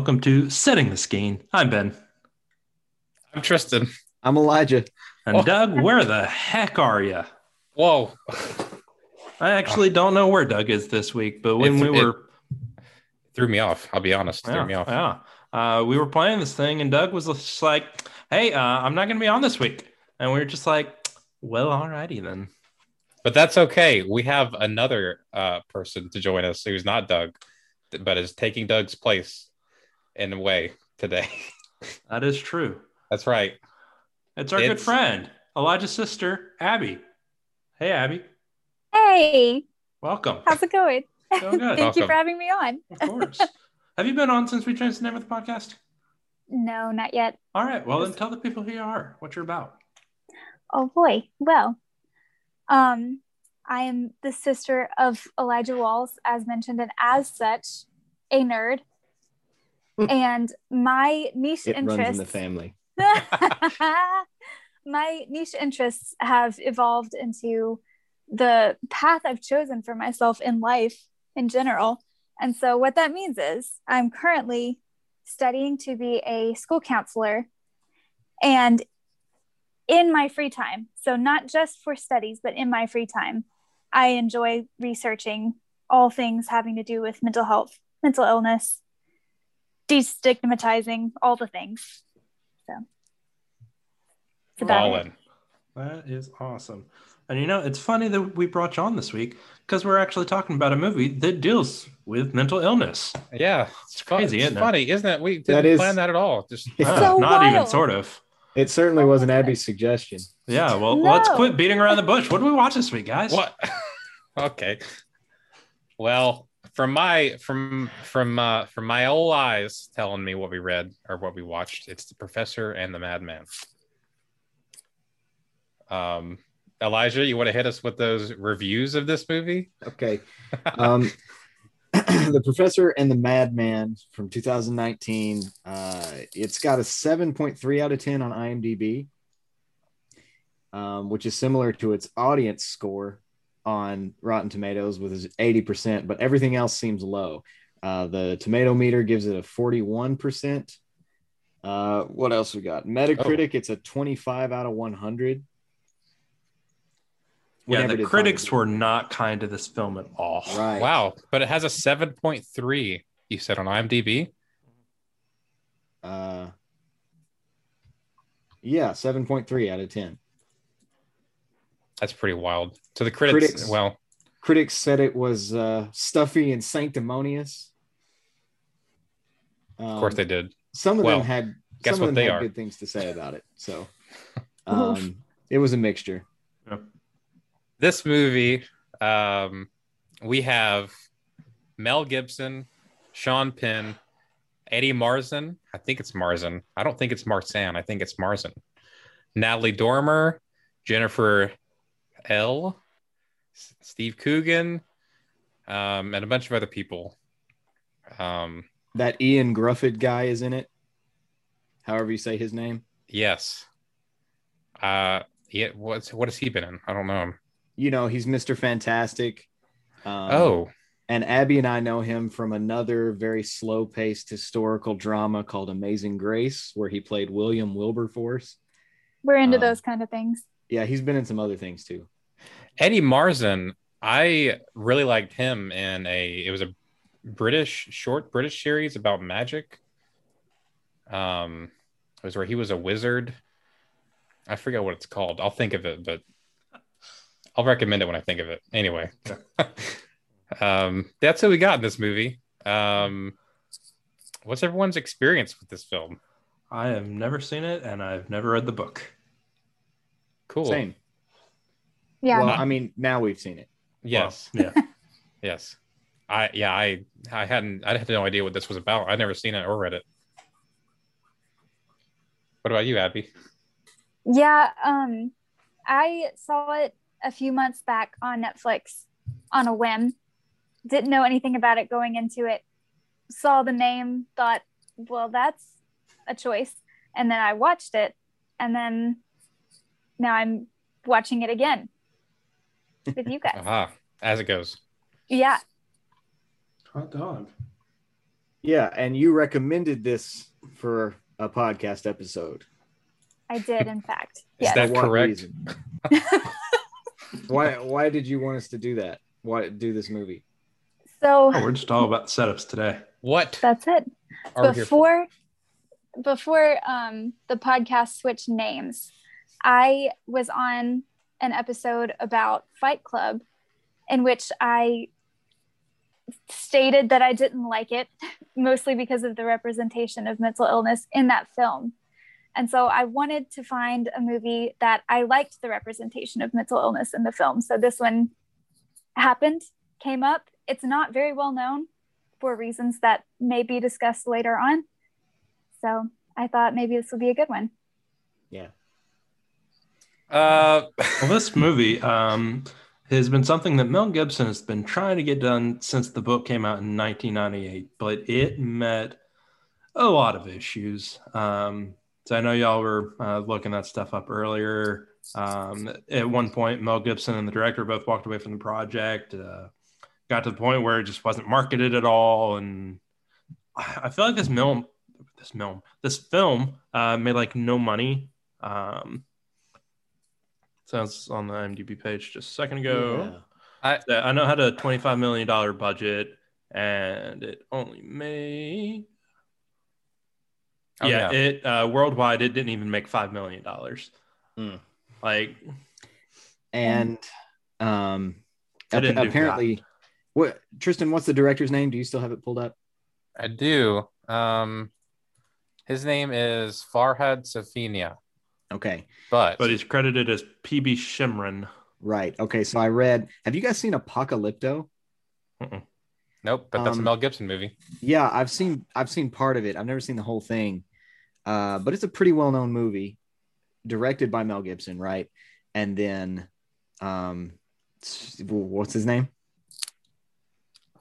Hello and welcome to Setting the Skene. I'm Ben. I'm Tristan. I'm Elijah. And Oh. Doug, where the heck are you? Whoa. I actually don't know where Doug is this week, but when It- we it- were Threw me off. I'll be honest. Threw me off. yeah, uh, we were playing this thing, and Doug was just like, "Hey, uh, I'm not going to be on this week," and we were just like, "Well, alrighty then." But that's okay. We have another uh, person to join us who's not Doug, but is taking Doug's place in a way today. That is true. that's right. It's our good friend Elijah's sister, Abby. Hey, Abby, Hey, welcome. how's it going? Going good. Thank you for having me on. Of course. Have you been on since we changed the name of the podcast? No, not yet. All right. Well, then tell the people who you are, what you're about. Oh boy. Well, um, I am the sister of Elijah Walls, as mentioned, and as such, a nerd. Mm. and my niche It runs in the family. my niche interests have evolved into the path I've chosen for myself in life in general. And so, what that means is I'm currently studying to be a school counselor. And in my free time, so not just for studies, but in my free time, I enjoy researching all things having to do with mental health, mental illness, destigmatizing, all the things. So it's about All it. That is awesome. And you know, it's funny that we brought you on this week because we're actually talking about a movie that deals with mental illness. Yeah. It's crazy, It's isn't funny, isn't it? We didn't That is- plan that at all. Just Uh, So not even sort of. It certainly wasn't Abby's suggestion. Yeah. Well, let's quit beating around the bush. What did we watch this week, guys? what? okay. Well, from my from from uh from my old eyes telling me what we read or what we watched, it's the Professor and the Madman. Um, Elijah, you want to hit us with those reviews of this movie? Okay. Um, the Professor and the Madman from 2019. Uh, it's got a 7.3 out of 10 on IMDb, um, which is similar to its audience score on Rotten Tomatoes with its 80%, but everything else seems low. Uh, the tomato meter gives it a 41%. Uh, what else we got? Metacritic, it's a 25 out of 100. yeah, the critics were not kind to this film at all. right. Wow, but it has a 7.3, you said on IMDb. Uh, yeah, 7.3 out of 10. That's pretty wild. So the critics, Critics. well, Critics said it was uh, stuffy and sanctimonious. Um, of course they did. Some of well, them had guess some of what them they had are. good things to say about it. So um, it was a mixture. this movie um we have mel gibson sean penn eddie marzin i think it's marzin i don't think it's marsan i think it's marzin natalie dormer jennifer l S- steve coogan um and a bunch of other people um That Ian Grufford guy is in it. However you say his name. yes uh yeah what's what has he been in i don't know him You know, he's Mr. Fantastic. Um, oh And Abby and I know him from another very slow paced historical drama called Amazing Grace, where he played William Wilberforce. We're into Um, those kind of things. Yeah, he's been in some other things too. Eddie Marzin, I really liked him in a it was a British short British series about magic. Um it was where he was a wizard. I forget what it's called. I'll think of it, but I'll recommend it when I think of it. Anyway. um that's what we got in this movie. Um what's everyone's experience with this film? I have never seen it, and I've never read the book. Cool. Same. Yeah. Well, I mean, now we've seen it. Yes. Well, yeah. Yes. I yeah, I I hadn't I had no idea what this was about. I'd never seen it or read it. What about you, Abby? Yeah, um, I saw it a few months back on Netflix on a whim. Didn't know anything about it going into it. Saw the name, thought, well, that's a choice. And then I watched it, and then now I'm watching it again with you guys. Aha, as it goes. yeah, Hot dog. Yeah, and you recommended this for a podcast episode. I did, in fact. Is Yes. that For correct? why why did you want us to do that? Why do this movie? so Oh, we're just all about setups today. What that's it. are we here for? before before um the podcast switched names i was on an episode about fight club in which i stated that i didn't like it mostly because of the representation of mental illness in that film and so i wanted to find a movie that i liked the representation of mental illness in the film so this one happened came up it's not very well known for reasons that may be discussed later on so I thought maybe this would be a good one. Yeah. Uh, Well, this movie um, has been something that Mel Gibson has been trying to get done since the book came out in 1998, but it met a lot of issues. Um, so I know y'all were uh, looking that stuff up earlier. Um, at one point, Mel Gibson and the director both walked away from the project. Uh, got to the point where it just wasn't marketed at all, and I feel like this film, this film, this film uh, made like no money. Um, Sounds on the IMDb page just a second ago. Yeah. that I know it had a $25 million budget and it only made. Oh, yeah, yeah. it uh, worldwide, it didn't even make $5 million. Hmm. Like, And um I didn't do apparently what Tristan, what's the director's name? Do you still have it pulled up? I do. Um, his name is Farhad Safinia, Okay. but, but he's credited as PB Shemran. Right. Okay. So I read have you guys seen Apocalypto? nope. But that's a um, Mel Gibson movie. Yeah, I've seen I've seen part of it. I've never seen the whole thing. Uh, but it's a pretty well-known movie, directed by Mel Gibson, right? And then um what's his name?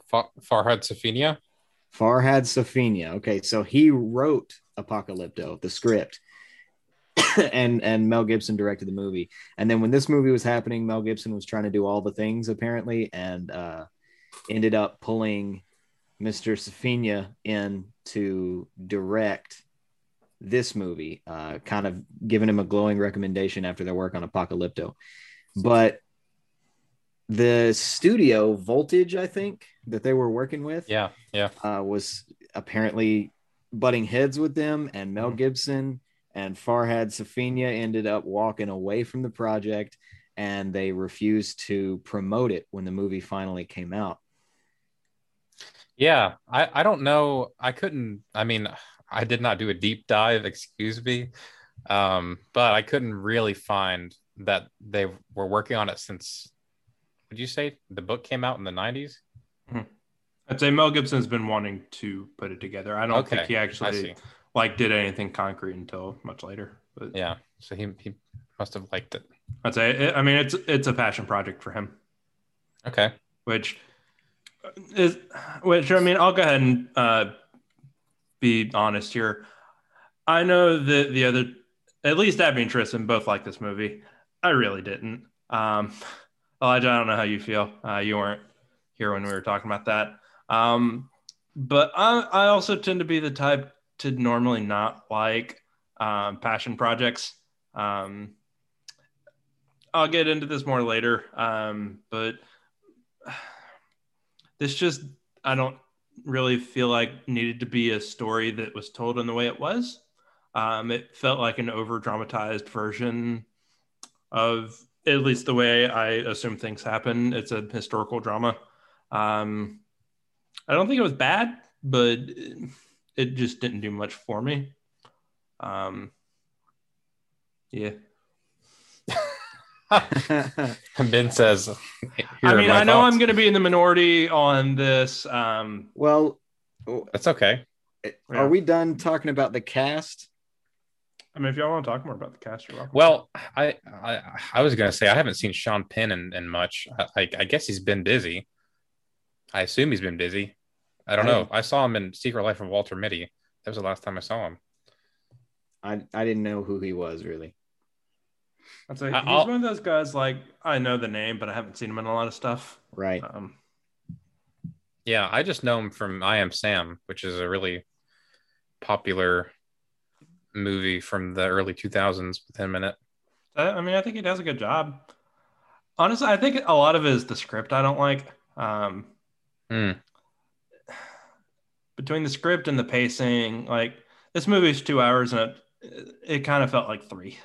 Fa- Farhad Safinia. Farhad Safinia. Okay, so he wrote Apocalypto, the script. and and Mel Gibson directed the movie. And then when this movie was happening, Mel Gibson was trying to do all the things apparently and uh ended up pulling Mr. Safinia in to direct this movie, uh kind of giving him a glowing recommendation after their work on Apocalypto. But the studio Voltage, I think, that they were working with Yeah, yeah. uh, was apparently butting heads with them, and Mel Mhm. Gibson and Farhad Safinia ended up walking away from the project, and they refused to promote it when the movie finally came out. Yeah, I, I don't know. I couldn't. I mean, I did not do a deep dive. Excuse me, um, but I couldn't really find that they were working on it since. Would you say the book came out in the nineties? I'd say Mel Gibson's been wanting to put it together. I don't Okay, think he I actually see. Like did anything concrete until much later. But Yeah, so he he must have liked it. I'd say, it, I mean, it's it's a passion project for him. Okay. which is which I mean I'll go ahead and uh, be honest here. I know that the other, at least Abby and Tristan both like this movie. I really didn't. Um, Elijah, I don't know how you feel. Uh, you weren't here when we were talking about that. Um, but I, I also tend to be the type to normally not like um, passion projects. Um, I'll get into this more later, um, but this just I don't really feel like needed to be a story that was told in the way it was. Um, it felt like an over dramatized version of at least the way I assume things happen. It's a historical drama. Um, I don't think it was bad, but it, it just didn't do much for me. Um, yeah. Ben says, I "Here are mean, my I know thoughts." I'm going to be in the minority on this. Um, well, That's okay. Yeah. are we done talking about the cast? I mean, if y'all want to talk more about the cast, you're welcome. Well, I I, I was gonna say I haven't seen Sean Penn in, in much. I, I I guess he's been busy. I assume he's been busy. I don't I know. I saw him in Secret Life of Walter Mitty. That was the last time I saw him. I I didn't know who he was really. I'd say he's I'll- one of those guys. Like I know the name, but I haven't seen him in a lot of stuff. Right. Um, Yeah, I just know him from I Am Sam, which is a really popular movie from the early 2000s with him in it. I, I mean, I think he does a good job. Honestly, I think a lot of it is the script I don't like. Um, Hmm. Between the script and the pacing, like this movie is two hours and it, it kind of felt like three.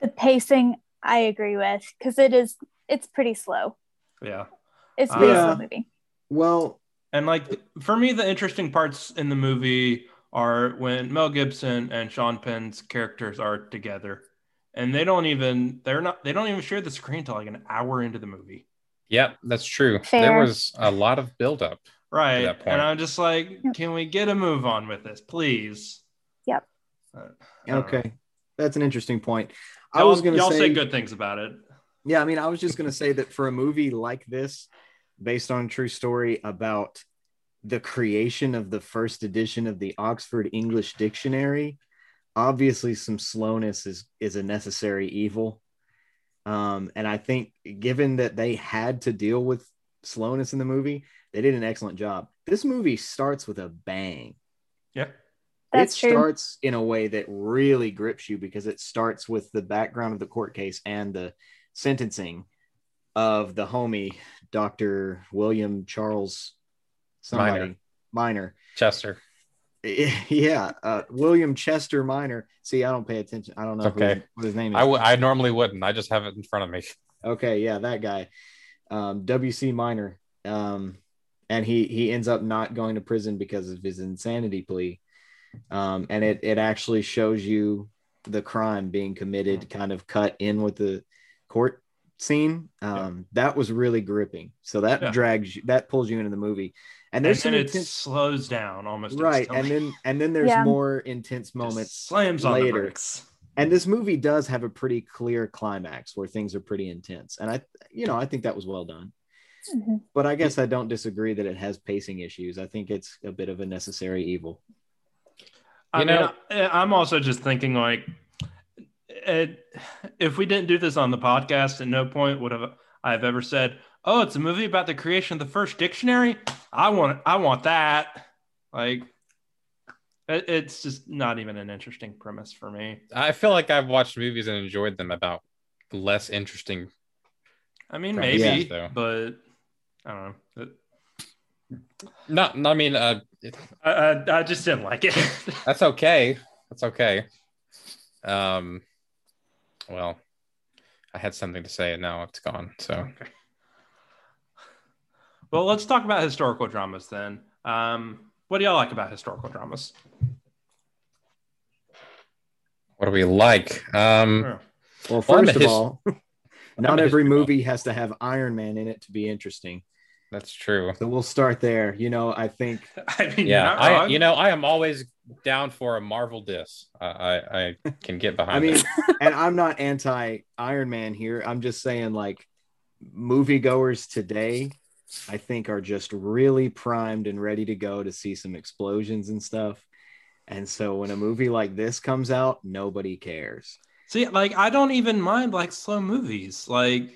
The pacing, I agree with, because it is it's pretty slow. Yeah. It's a pretty Yeah. slow movie. Well, And like for me, the interesting parts in the movie are when Mel Gibson and Sean Penn's characters are together, and they don't even they're not they don't even share the screen till like an hour into the movie, Yep, that's true. Fair. There was a lot of buildup. Right? that point. And I'm just like, Yep. can we get a move on with this, please? Yep. Uh, I know. okay, that's an interesting point. I Y'all, was going to y'all say, say good things about it. Yeah, I mean, I was just going to say that for a movie like this, based on a true story about the creation of the first edition of the Oxford English Dictionary, obviously some slowness is is a necessary evil. Um, and I think given that they had to deal with slowness in the movie, they did an excellent job. This movie starts with a bang. Yeah. That's it true. starts in a way that really grips you because it starts with the background of the court case and the sentencing of the homie dr william charles somebody Minor. minor, Chester. yeah uh, william chester minor see i don't pay attention i don't know It's who okay. what his name is I, w- I normally wouldn't. I just have it in front of me. Okay, yeah, that guy, um, WC Minor, um, and he he ends up not going to prison because of his insanity plea, um, and it it actually shows you the crime being committed, kind of cut in with the court scene. Um, That was really gripping. So that Yeah. drags you, that pulls you into the movie, and And there's then some it intense, slows down almost right, and then and then there's Yeah. more intense Just moments slams on the later. brakes. and this movie does have a pretty clear climax where things are pretty intense and i you know i think that was well done Mhm. but i guess i don't disagree that it has pacing issues i think it's a bit of a necessary evil I You mean, know- I, I'm also just thinking like, it, if we didn't do this on the podcast, at no point would have I've ever said, "Oh, it's a movie about the creation of the first dictionary." I want, I want that. Like, it, it's just not even an interesting premise for me. I feel like I've watched movies and enjoyed them about less interesting. I mean, Right, maybe, yeah. though. but I don't know. It- Not, I mean, uh, it- I, I, I just didn't like it. that's okay. That's okay. Um, well, I had something to say and now it's gone. So Okay. Well, let's talk about historical dramas then. Um, what do y'all like about historical dramas? what do we like? Um, Sure. well Well, first of his- all not every movie has to have iron man in it to be interesting that's true. so we'll start there you know i think I mean, Yeah, you're I, you know, I am always down for a Marvel diss. I, I, I can get behind. i mean and i'm not anti iron man here i'm just saying like moviegoers today i think are just really primed and ready to go to see some explosions and stuff and so when a movie like this comes out nobody cares See, like I don't even mind like slow movies. Like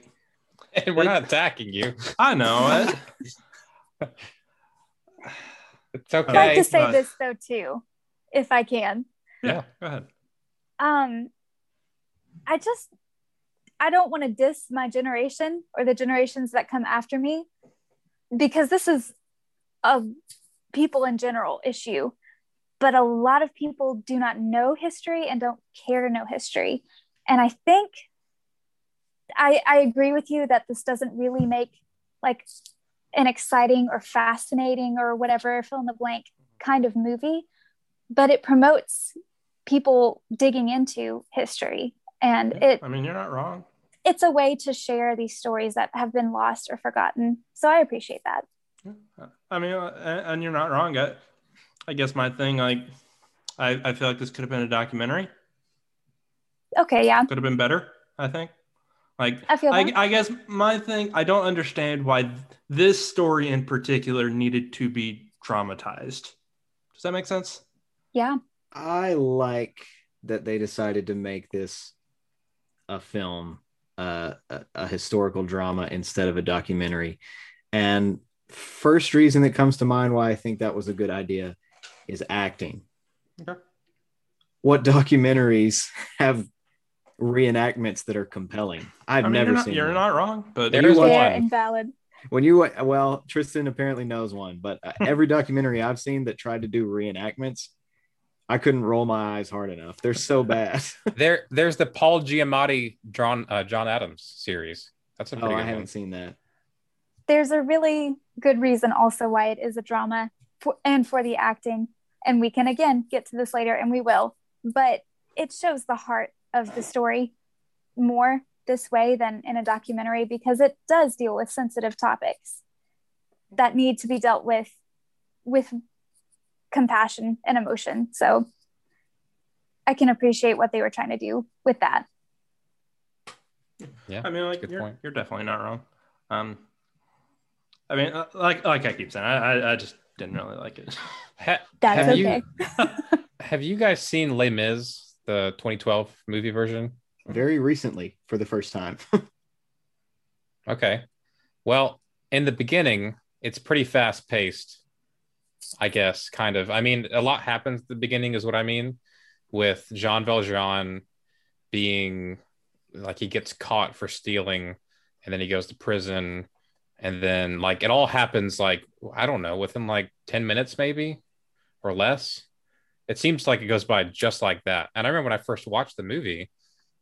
and we're not attacking you. I know it. It's okay. I'd like to say this though too, if I can. Yeah, go ahead. Um, I just I don't want to diss my generation or the generations that come after me because this is a people in general issue. But a lot of people do not know history and don't care to know history. And I think I I agree with you that this doesn't really make like an exciting or fascinating or whatever fill in the blank kind of movie, but it promotes people digging into history and it I mean, you're not wrong. it's a way to share these stories that have been lost or forgotten so i appreciate that Yeah. I mean, uh, and and you're not wrong. I, I guess my thing, like, I, I feel like this could have been a documentary. okay yeah Could have been better. I think. Like, i feel I. I guess my thing, I don't understand why this story in particular needed to be dramatized. Does that make sense? yeah i like that they decided to make this a film uh, a, a historical drama instead of a documentary and first reason that comes to mind why I think that was a good idea is acting. Okay. What documentaries have reenactments that are compelling? I've I mean, never you're not, seen. you're one. not wrong, but There is one. and valid. When you well, Tristan apparently knows one, but uh, every documentary I've seen that tried to do reenactments, I couldn't roll my eyes hard enough. They're so bad. There, there's the Paul Giamatti drawn uh, John Adams series. That's a pretty. oh, pretty I haven't one. seen that. There's a really good reason also why it is a drama for, and for the acting. And we can again get to this later, and we will. But it shows the heart of the story more this way than in a documentary because it does deal with sensitive topics that need to be dealt with with compassion and emotion. So I can appreciate what they were trying to do with that. Yeah, I mean, like good you're, point. you're definitely not wrong. Um, I mean, uh, like like I keep saying, I I, I just didn't really like it. Ha- That's have okay. you have you guys seen Les Mis, the 2012 movie version? Very recently, for the first time. Okay. Well, in the beginning, it's pretty fast paced, I guess, kind of. I mean, a lot happens at the beginning, is what I mean, with Jean Valjean being like he gets caught for stealing and then he goes to prison. And then, like, it all happens, like, I don't know, within like 10 minutes, maybe or less. It seems like it goes by just like that. And I remember when I first watched the movie,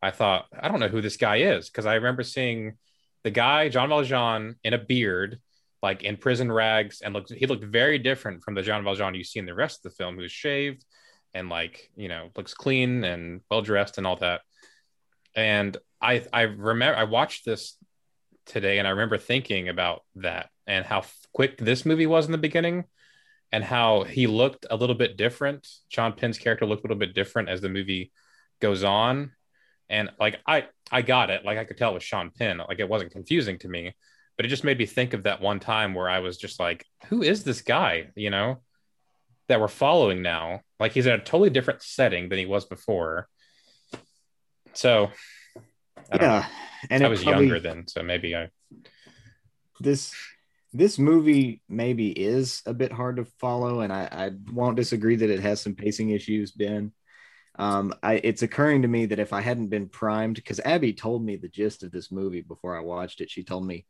I thought, I don't know who this guy is because I remember seeing the guy John Valjean in a beard, like in prison rags, and looked he looked very different from the John Valjean you see in the rest of the film, who's shaved and like you know looks clean and well dressed and all that. And I I remember I watched this today, and I remember thinking about that and how quick this movie was in the beginning, and how he looked a little bit different. Sean Penn's character looked a little bit different as the movie goes on and like I I got it. Like I could tell it was Sean Penn. Like it wasn't confusing to me, but it just made me think of that one time where I was just like, who is this guy? You know, that we're following now. Like he's in a totally different setting than he was before. So don't know. yeah, and I was probably- younger then, so maybe I this this movie maybe is a bit hard to follow and i, I won't disagree that it has some pacing issues ben. Um, I, it's occurring to me that if i hadn't been primed because abby told me the gist of this movie before i watched it. She told me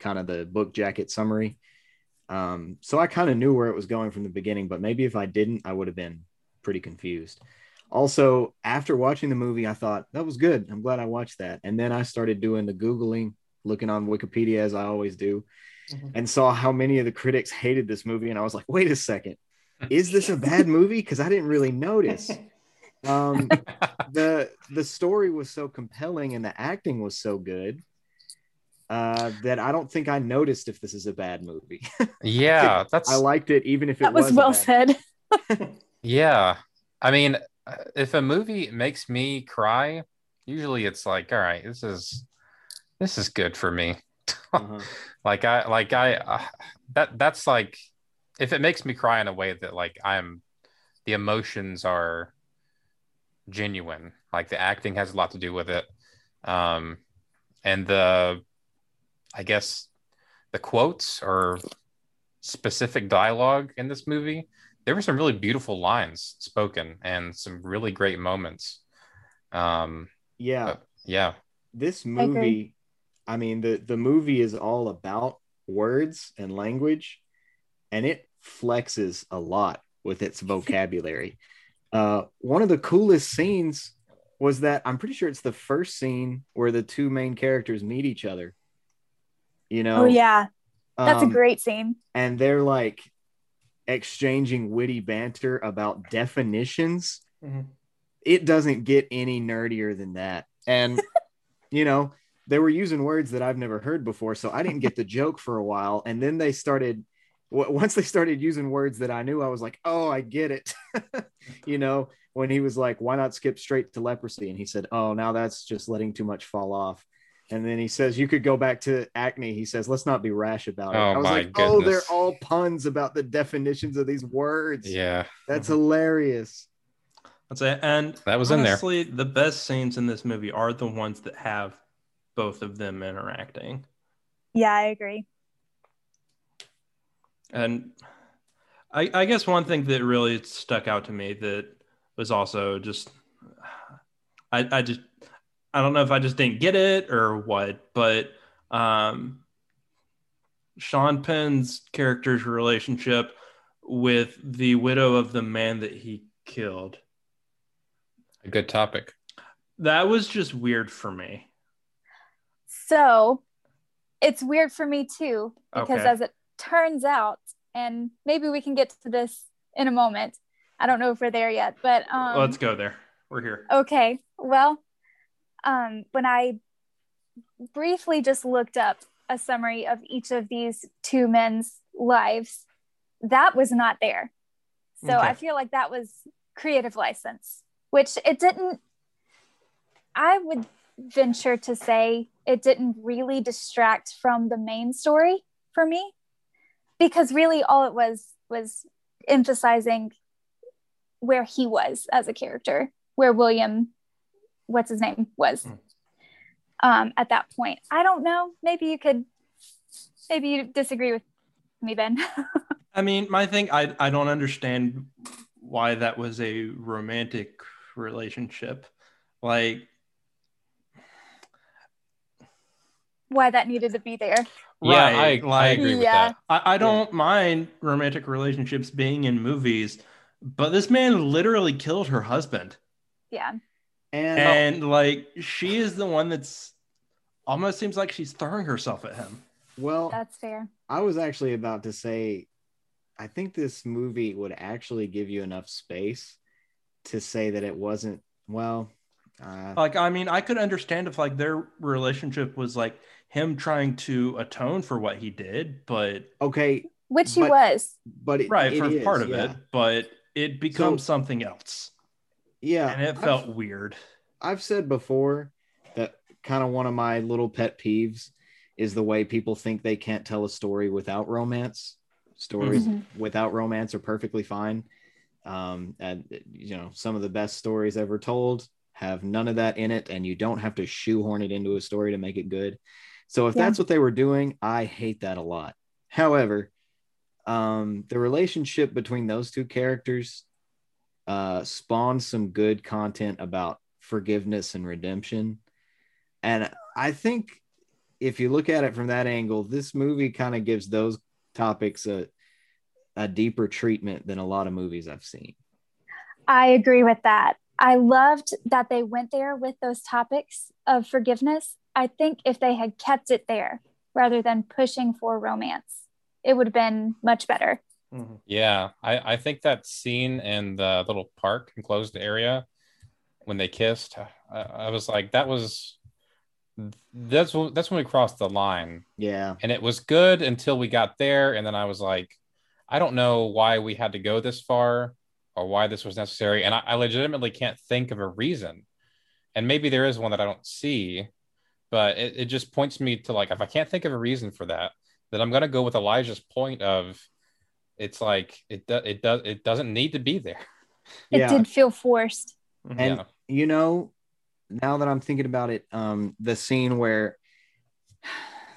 kind of the book jacket summary. Um, so i kind of knew where it was going from the beginning but maybe if i didn't i would have been pretty confused. Also after watching the movie i thought that was good. I'm glad i watched that. And then i started doing the googling looking on wikipedia as i always do and saw how many of the critics hated this movie and i was like wait a second is this a bad movie because i didn't really notice um, the the story was so compelling and the acting was so good uh, that i don't think i noticed if this is a bad movie yeah, that's i liked it even if it was That was a well bad- said. yeah. I mean, uh, if a movie makes me cry, usually it's like, all right, this is this is good for me. Uh-huh. like i like i uh, that that's like if it makes me cry in a way that like i'm the emotions are genuine like the acting has a lot to do with it um and the i guess the quotes or specific dialogue in this movie there were some really beautiful lines spoken and some really great moments. Um yeah. yeah. This movie I, mean the the movie is all about words and language and it flexes a lot with its vocabulary uh one of the coolest scenes was that i'm pretty sure it's the first scene where the two main characters meet each other you know Oh yeah, that's um, a great scene. and they're like exchanging witty banter about definitions Mhm. it doesn't get any nerdier than that. And you know, they were using words that I've never heard before, so I didn't get the joke for a while. And then they started once they started using words that I knew, I was like, "Oh, I get it." you know, when he was like, "Why not skip straight to leprosy?" and he said, "Oh, now that's just letting too much fall off." And then he says, "You could go back to acne." He says, "Let's not be rash about it." Oh, I was my like, "Oh, they're all puns about the definitions of these words." yeah That's mm-hmm. hilarious. That's it. And That was in there. honestly, the best scenes in this movie are the ones that have both of them interacting. Yeah, I agree. And I, I guess one thing that really stuck out to me that was also just I, I just I don't know if I just didn't get it or what, but um Sean Penn's character's relationship with the widow of the man that he killed. A good topic. That was just weird for me. So it's weird for me too, because Okay. as it turns out, and maybe we can get to this in a moment. I don't know if we're there yet, but um, Let's go there. We're here. Okay. Well, um, when I briefly just looked up a summary of each of these two men's lives, that was not there. So Okay. I feel like that was creative license, which it didn't, I would venture to say it didn't really distract from the main story for me because really all it was was emphasizing where he was as a character where william what's his name was Mm. um, at that point i don't know maybe you could maybe you disagree with me ben I mean, my thing, I, I don't understand why that was a romantic relationship. Like, why that needed to be there Yeah, right, I, I like, agree with Yeah. that. I, I don't mind romantic relationships being in movies, but this man literally killed her husband. yeah And, And like, she is the one that's almost seems like she's throwing herself at him. well, that's fair I was actually about to say, I think this movie would actually give you enough space to say that it wasn't, well, uh, Like, I mean, I could understand if like their relationship was like him trying to atone for what he did, but okay, which he But- was but it, right it for is, part of yeah. it, but it becomes something else, Yeah. and it I've- felt weird. I've said before that kind of one of my little pet peeves is the way people think they can't tell a story without romance. Stories Mhm. without romance are perfectly fine. Um, and you know, some of the best stories ever told have none of that in it, and you don't have to shoehorn it into a story to make it good. So if Yeah. that's what they were doing, I hate that a lot. However, um, the relationship between those two characters uh, spawned some good content about forgiveness and redemption. And I think if you look at it from that angle, this movie kind of gives those topics a a deeper treatment than a lot of movies I've seen. I agree with that. I loved that they went there with those topics of forgiveness. I think if they had kept it there rather than pushing for romance, it would have been much better. Mm-hmm. Yeah, I, I think that scene in the little park enclosed area when they kissed, I, I was like, that was that's that's when we crossed the line, Yeah. and it was good until we got there, and then I was like, I don't know why we had to go this far or why this was necessary, and I, I legitimately can't think of a reason, and maybe there is one that I don't see, but it, it just points me to like if I can't think of a reason for that, then I'm gonna go with Elijah's point of it's like it do, it does it doesn't need to be there. It Yeah. did feel forced. And yeah. you know, now that I'm thinking about it, um, the scene where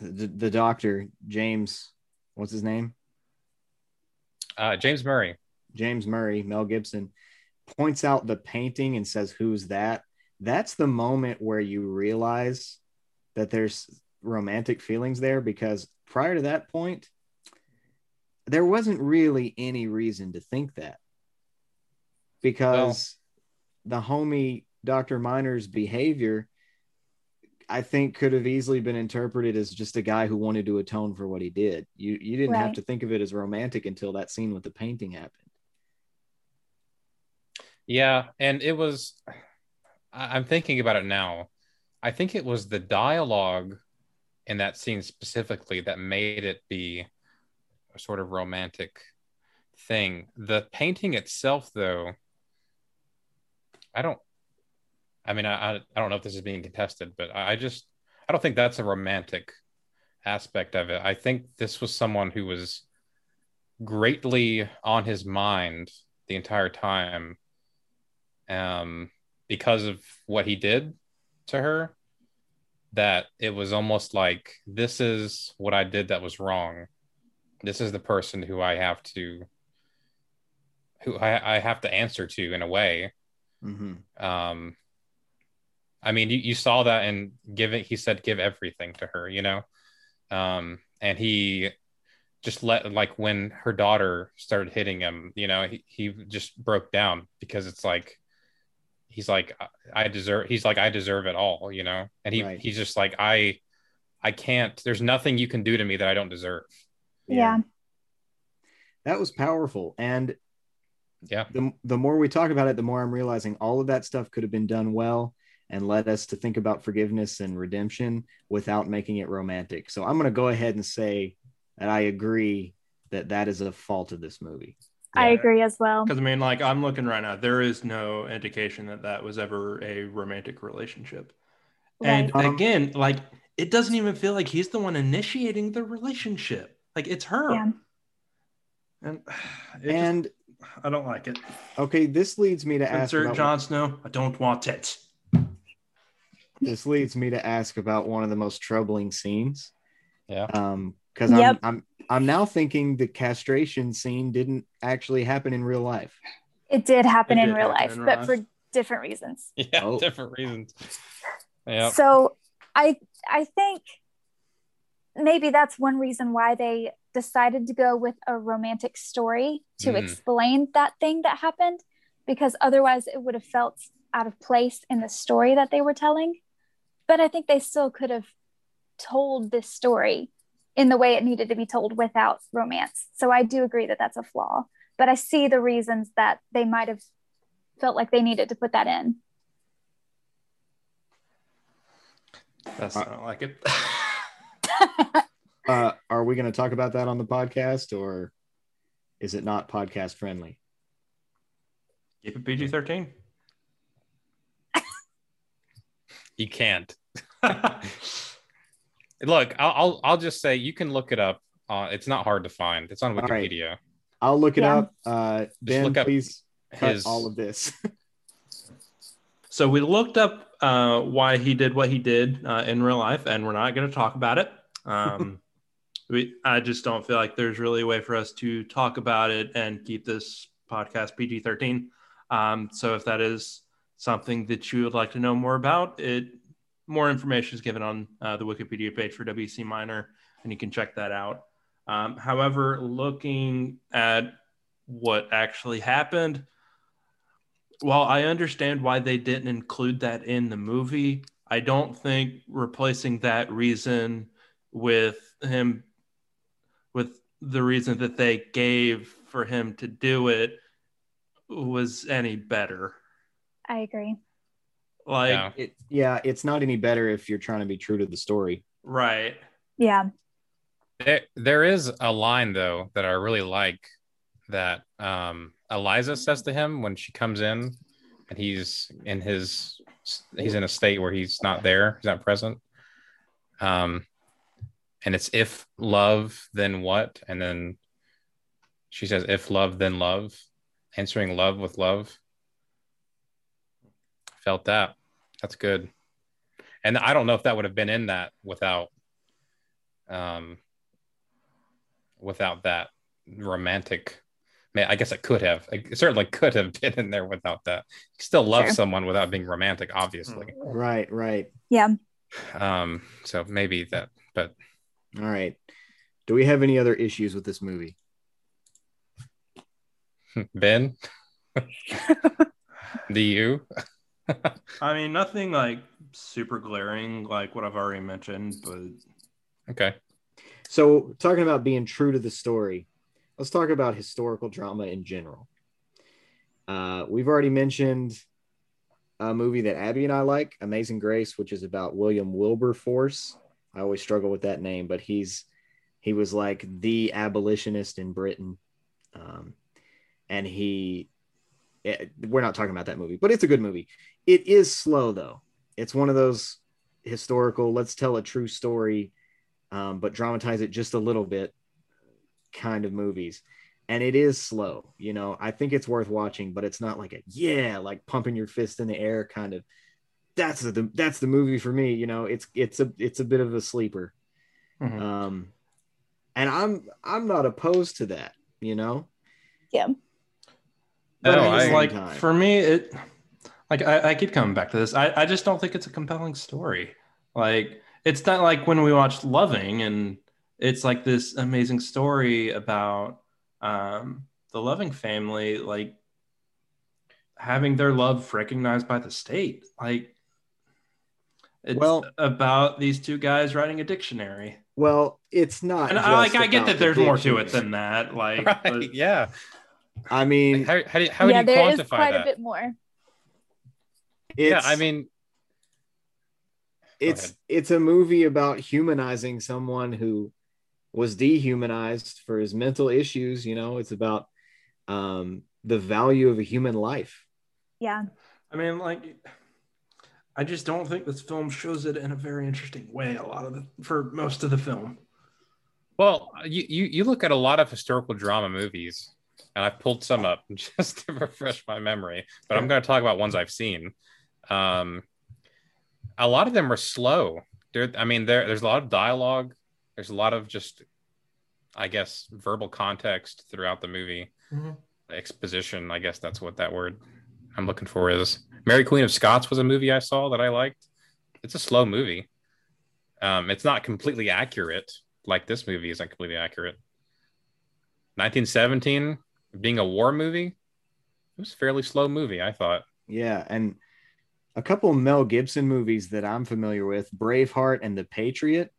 the, the doctor, James, what's his name? Uh, James Murray. James Murray, Mel Gibson, points out the painting and says, Who's that? That's the moment where you realize that there's romantic feelings there because prior to that point, there wasn't really any reason to think that because the homie Dr. Minor's behavior, I think, could have easily been interpreted as just a guy who wanted to atone for what he did. You you didn't have to think of it as romantic until that scene with the painting happened. Yeah, and it was. I'm thinking about it now. I think it was the dialogue in that scene specifically that made it be a sort of romantic thing. The painting itself, though, I don't. I mean, I I don't know if this is being contested, but I just I don't think that's a romantic aspect of it. I think this was someone who was greatly on his mind the entire time um because of what he did to her that it was almost like this is what I did that was wrong this is the person who I have to who I, I have to answer to in a way. Mm-hmm. Um, I mean, you, you saw that and giving, he said, give everything to her, you know? Um, and he just let, like, when her daughter started hitting him, you know, he, he just broke down because it's like, he's like, I deserve, he's like, I deserve it all, you know? And he, Right. he's just like, I, I can't, there's nothing you can do to me that I don't deserve. Yeah. That was powerful. And Yeah. the, the more we talk about it, the more I'm realizing all of that stuff could have been done well and led us to think about forgiveness and redemption without making it romantic. So I'm going to go ahead and say that I agree that that is a fault of this movie. I agree as well. Because I mean, like I'm looking right now, there is no indication that that was ever a romantic relationship. And Um, again, like it doesn't even feel like he's the one initiating the relationship. Like it's her. Yeah. And And just, I don't like it. okay, this leads me to ask Insert about, Jon Snow. I don't want it. this leads me to ask about one of the most troubling scenes. Yeah. Um, because Yep. I'm I'm I'm now thinking the castration scene didn't actually happen in real life. It did happen It in did real happen life, in but for different reasons. Yeah. Oh. Different reasons. Yeah. So I I think maybe that's one reason why they decided to go with a romantic story to Mm. explain that thing that happened because otherwise it would have felt out of place in the story that they were telling. But I think they still could have told this story in the way it needed to be told without romance. So I do agree that that's a flaw, but I see the reasons that they might have felt like they needed to put that in. That's Uh, I don't like it. Uh, are we going to talk about that on the podcast, or is it not podcast friendly? Keep it PG thirteen. You can't. Look, I'll, I'll I'll just say you can look it up. Uh, it's not hard to find. It's on All right. Wikipedia. I'll look it Yeah. up. Uh, ben, look up please cut His all of this. So we looked up uh, why he did what he did uh, in real life, and we're not going to talk about it. Um, we, I just don't feel like there's really a way for us to talk about it and keep this podcast PG-13. Um, so if that is something that you would like to know more about, it more information is given on uh, the Wikipedia page for WC Minor, and you can check that out. Um, however, looking at what actually happened, while I understand why they didn't include that in the movie, I don't think replacing that reason with him with the reason that they gave for him to do it was any better. I agree. Like, Yeah. it, yeah, it's not any better if you're trying to be true to the story. right. Yeah. There, there is a line though that I really like that um, Eliza says to him when she comes in, and he's in his he's in a state where he's not there, he's not present. Um, and it's if love, then what? And then she says, if love, then love, answering love with love. Felt that. That's good. And I don't know if that would have been in that without um without that romantic man i guess it could have it certainly could have been in there without that you still love Sure. someone without being romantic obviously Right, right. Yeah. um so maybe that but All right. Do we have any other issues with this movie? ben do you I mean, nothing like super glaring, like what I've already mentioned, but okay So, talking about being true to the story, let's talk about historical drama in general. Uh, we've already mentioned a movie that Abby and I like, Amazing Grace, which is about William Wilberforce. I always struggle with that name, but he's he was like the abolitionist in Britain, um, and he. eh, we're not talking about that movie, but it's a good movie. It is slow though. It's one of those historical. Let's tell a true story um, but dramatize it just a little bit kind of movies. And it is slow. You know, I think it's worth watching, but it's not like a yeah, like pumping your fist in the air kind of. That's the that's the movie for me. You know, it's it's a it's a bit of a sleeper. Mhm. Um, and I'm I'm not opposed to that. You know. Yeah. But No, I- like Time. for me, it like I, I keep coming back to this. I, I just don't think it's a compelling story. Like it's not like when we watched Loving and it's like this amazing story about um, the Loving family, like having their love recognized by the state. Like it's Well- about these two guys writing a dictionary. Well, it's not. And I like I get about that the there's more to it than that. Like right? but- Yeah. I mean, How how do you, how yeah, do you there is quantify quite that? a bit more. Yeah, I mean, it's it's a movie about humanizing someone who was dehumanized for his mental issues. You know, it's about um, the value of a human life. Yeah. I mean, like, I just don't think this film shows it in a very interesting way. A lot of the for most of the film. well, you, you you look at a lot of historical drama movies, and I've pulled some up just to refresh my memory. But I'm going to talk about ones I've seen. Um, a lot of them are slow. There, I mean, there there's a lot of dialogue. There's a lot of just, I guess, verbal context throughout the movie. Mhm. Exposition, I guess that's what that word I'm looking for is. Mary Queen of Scots was a movie I saw that I liked. It's a slow movie. Um, it's not completely accurate, like this movie isn't completely accurate. 1917 being a war movie, it was a fairly slow movie, I thought. Yeah, and a couple of Mel Gibson movies that I'm familiar with, Braveheart and The Patriot,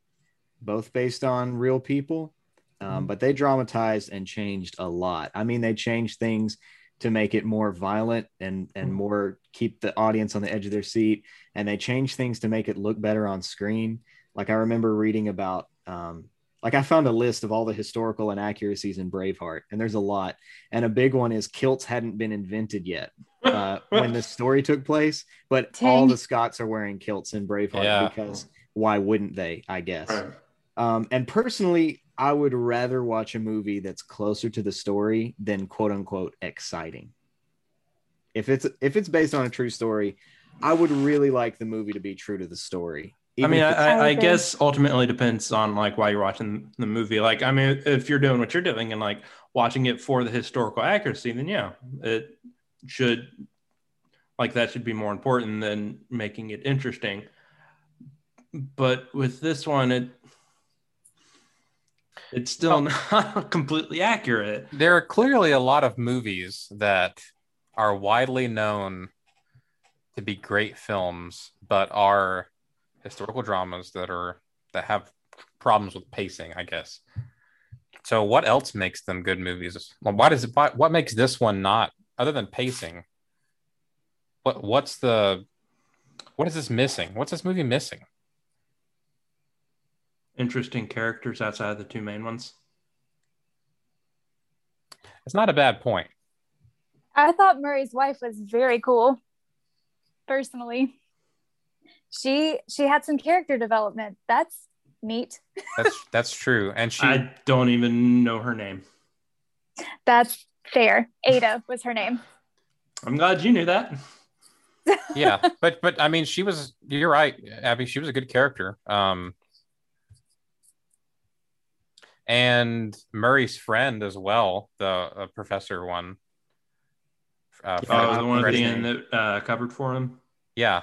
both based on real people, um, but they dramatized and changed a lot. I mean, they changed things to make it more violent and and more keep the audience on the edge of their seat, and they changed things to make it look better on screen. Like I remember reading about. Um, like I found a list of all the historical inaccuracies in Braveheart, and there's a lot. And a big one is kilts hadn't been invented yet uh, when the story took place, but all the Scots are wearing kilts in Braveheart Yeah. because why wouldn't they? I guess. Right. Um, and personally, I would rather watch a movie that's closer to the story than quote unquote exciting. If it's if it's based on a true story, I would really like the movie to be true to the story. I mean, I, I, I guess ultimately depends on like why you're watching the movie. Like, I mean, if you're doing what you're doing and like watching it for the historical accuracy, then yeah, it should like that should be more important than making it interesting. But with this one, it it's still not completely accurate. There are clearly a lot of movies that are widely known to be great films, but are historical dramas that are that have problems with pacing, I guess. So, what else makes them good movies? Well, why does it? Why, what makes this one not, other than pacing? What What's the what is this missing? What's this movie missing? Interesting characters outside of the two main ones. It's not a bad point. I thought Murray's wife was very cool. Personally, she she had some character development. That's neat. That's that's true, and she I don't even know her name. That's fair. Ada was her name. I'm glad you knew that. yeah but but i mean she was you're right abby she was a good character um and murray's friend as well the uh, professor one uh, Yeah, Fred- Oh, the one at the end that uh, covered for him. yeah Yeah.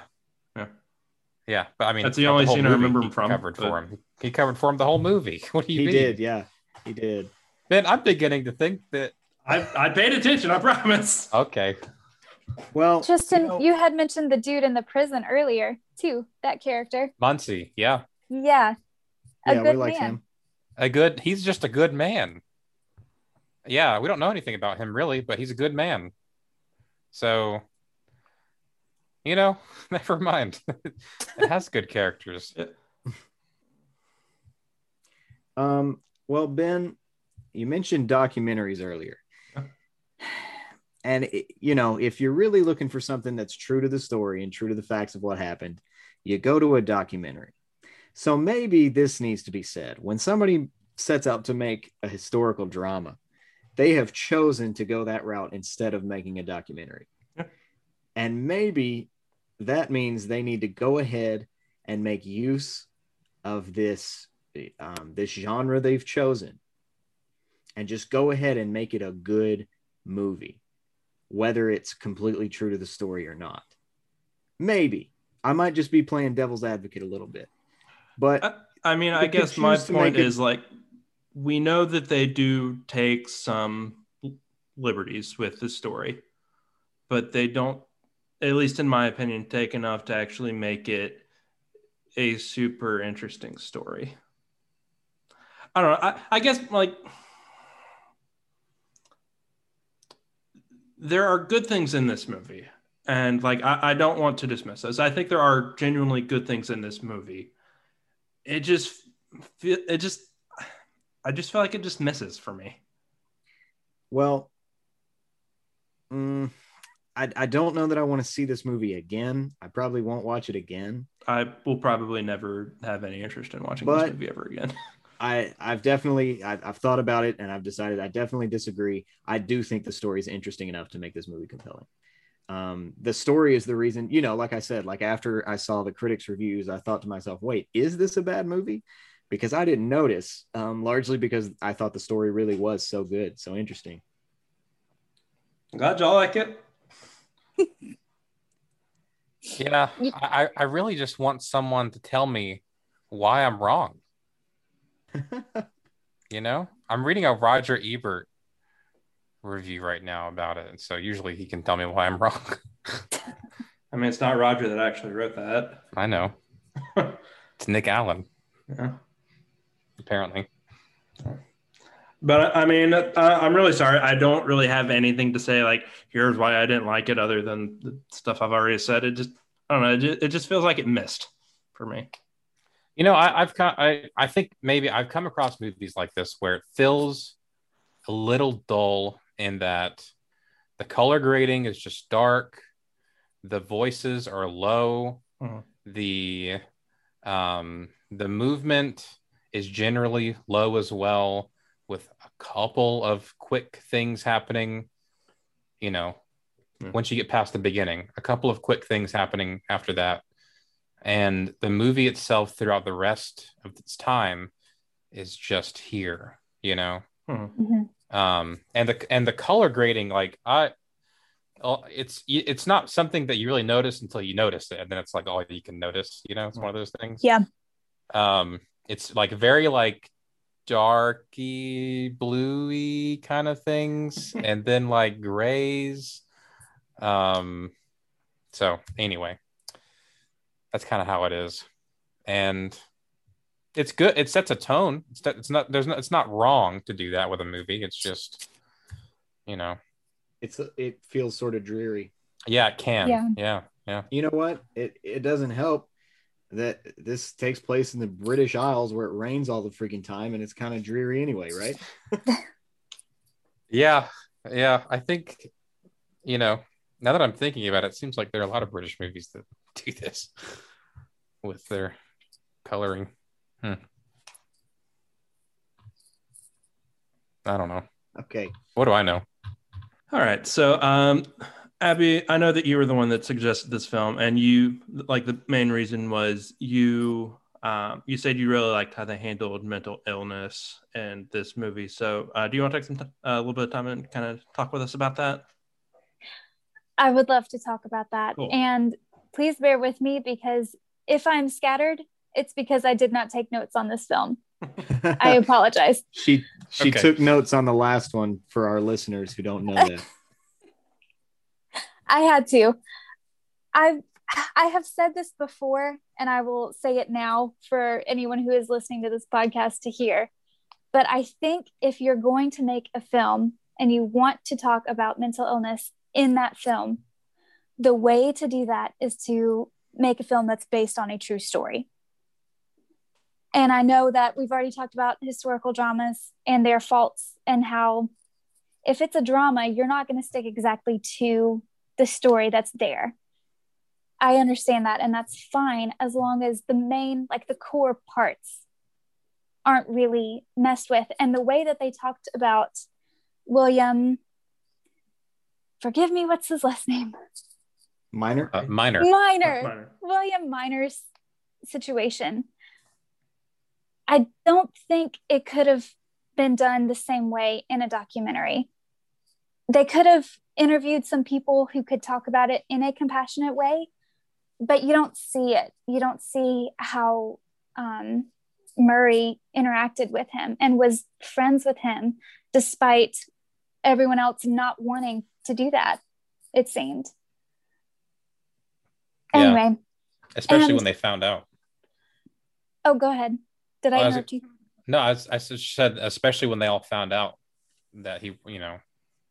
Yeah but i mean That's the only whole scene I remember him from, covered but- for him he covered for him the whole movie what do you he mean He did, yeah, he did. man i'm beginning to think that I, I paid attention, I promise. okay Well, Tristan, you know- you had mentioned the dude in the prison earlier too. That character. muncie yeah Yeah. A yeah, we good liked man. him. a good he's just a good man yeah we don't know anything about him really but he's a good man so you know never mind it has good characters Um, well, Ben, you mentioned documentaries earlier. And, it- you know, if you're really looking for something that's true to the story and true to the facts of what happened, you go to a documentary. So maybe this needs to be said. When somebody sets out to make a historical drama, they have chosen to go that route instead of making a documentary. Yeah. And maybe that means they need to go ahead and make use of this um, this genre they've chosen and just go ahead and make it a good movie, whether it's completely true to the story or not. Maybe I might just be playing devil's advocate a little bit, but I, I mean, I guess my point it- is like we know that they do take some liberties with the story, but they don't, at least in my opinion, take enough to actually make it a super interesting story. I don't know. I, I guess like there are good things in this movie. And like I, I don't want to dismiss those. I think there are genuinely good things in this movie. It just it just I just feel like it just misses for me. Well, mm, I, I don't know that I want to see this movie again. I probably won't watch it again. I will probably never have any interest in watching But- this movie ever again. I I've definitely I've, I've thought about it and I've decided I definitely disagree. I do think the story is interesting enough to make this movie compelling. Um, the story is the reason, you know, like I said, like after I saw the critics' reviews, I thought to myself, wait, is this a bad movie? Because I didn't notice, um, largely because I thought the story really was so good, so interesting. Glad y'all like it. Yeah, I, I- really just want someone to tell me why I'm wrong. You know, I'm reading a Roger Ebert review right now about it, so usually he can tell me why I'm wrong. I mean, it's not Roger that actually wrote that. I know it's Nick Allen, Yeah. apparently. But I mean, uh, I'm really sorry. I don't really have anything to say. Like, here's why I didn't like it, other than the stuff I've already said. It just, I don't know. It just, it just feels like it missed for me. You know, I, I've come, I, I think maybe I've come across movies like this where it feels a little dull in that the color grading is just dark, the voices are low, Mhm. the um, the movement is generally low as well, with a couple of quick things happening. You know, Yeah. once you get past the beginning, a couple of quick things happening after that and the movie itself throughout the rest of its time is just here you know Mhm. um and the and the color grading like i oh, it's it's not something that you really notice until you notice it and then it's like all you can notice you know it's one of those things Yeah. um it's like very like darky bluey kind of things and then like grays. Um so anyway that's kind of how it is. And it's good it sets a tone. It's, it's not there's not it's not wrong to do that with a movie. It's just you know. It's it feels sort of dreary. yeah it can. Yeah. yeah yeah. You know what? It it doesn't help that this takes place in the British Isles where it rains all the freaking time and it's kind of dreary anyway, right? yeah yeah i think you know now that i'm thinking about it, it seems like there are a lot of british movies that do this with their coloring hmm. i don't know Okay. what do i know All right. So, um, Abby, I know that you were the one that suggested this film, and you like the main reason was you um, you said you really liked how they handled mental illness in this movie. So, uh, do you want to take some t- uh, a little bit of time and kind of talk with us about that? I would love to talk about that. Cool. And please bear with me because if I'm scattered, it's because I did not take notes on this film. I apologize. she she Okay. took notes on the last one for our listeners who don't know that. I had to. I've I have said this before and I will say it now for anyone who is listening to this podcast to hear. But I think if you're going to make a film and you want to talk about mental illness in that film, the way to do that is to make a film that's based on a true story. And I know that we've already talked about historical dramas and their faults and how if it's a drama, you're not going to stick exactly to the story that's there. I understand that, and that's fine as long as the main, like the core parts, aren't really messed with. And the way that they talked about William, forgive me, what's his last name? Minor. uh, minor Minor. Minor. William Minor's situation. I don't think it could have been done the same way in a documentary. They could have interviewed some people who could talk about it in a compassionate way, but you don't see it. You don't see how um, Murray interacted with him and was friends with him despite everyone else not wanting to do that, it seemed. Yeah. Anyway, especially And- when they found out. oh, go ahead. Did I Well, I was- interrupt you? No, I, I said especially when they all found out that he, you know,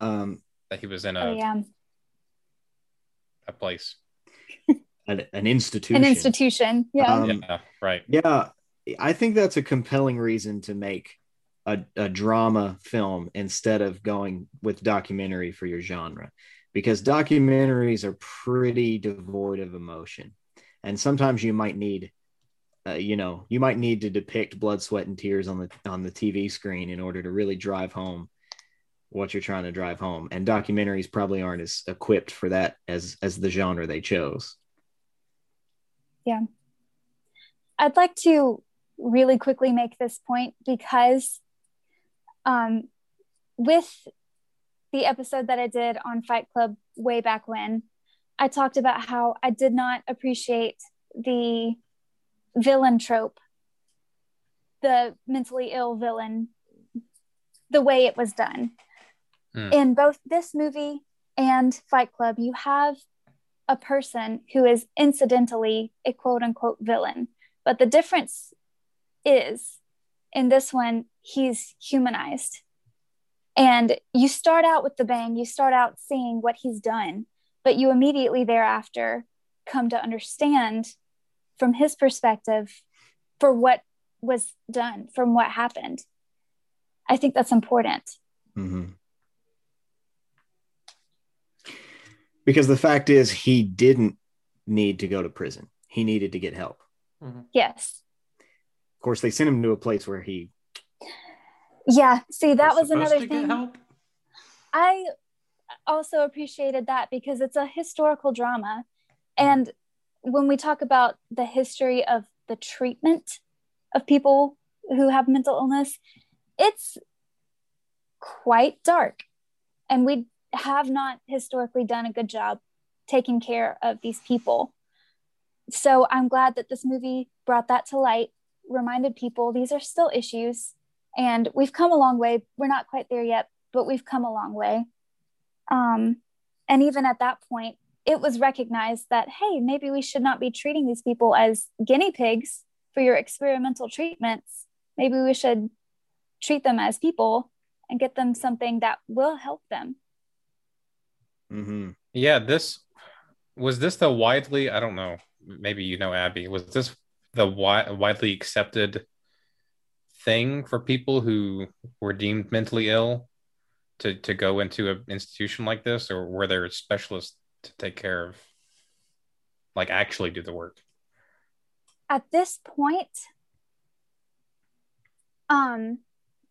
Um, that he was in a, Oh, yeah. a place. an, an institution. An institution. Yeah. Um, yeah, right. Yeah, I think that's a compelling reason to make a, a drama film instead of going with documentary for your genre because documentaries are pretty devoid of emotion. And sometimes you might need uh, you know, you might need to depict blood, sweat, and tears on the on the TV screen in order to really drive home what you're trying to drive home. And documentaries probably aren't as equipped for that as as the genre they chose. Yeah. I'd like to really quickly make this point because um, with the episode that I did on Fight Club way back when, I talked about how I did not appreciate the villain trope, the mentally ill villain, the way it was done. Hmm. In both this movie and Fight Club, you have a person who is incidentally a quote unquote villain. But the difference is in this one, he's humanized. And you start out with the bang, you start out seeing what he's done, but you immediately thereafter come to understand from his perspective for what was done, from what happened. I think that's important. Mhm. Because the fact is, he didn't need to go to prison. He needed to get help. Mm-hmm. Yes. Of course, they sent him to a place where he. Yeah. See, that We're was another thing. help? I also appreciated that because it's a historical drama. Mm-hmm. And when we talk about the history of the treatment of people who have mental illness, it's quite dark. And we have not historically done a good job taking care of these people. So I'm glad that this movie brought that to light, reminded people these are still issues. And we've come a long way. We're not quite there yet, but we've come a long way. Um, and even at that point, it was recognized that, hey, maybe we should not be treating these people as guinea pigs for your experimental treatments. Maybe we should treat them as people and get them something that will help them. Hmm Yeah, this was this the widely, I don't know, maybe you know Abby, was this the wi- widely accepted thing for people who were deemed mentally ill to to go into an institution like this or were there specialists to take care of like actually do the work? At this point, um,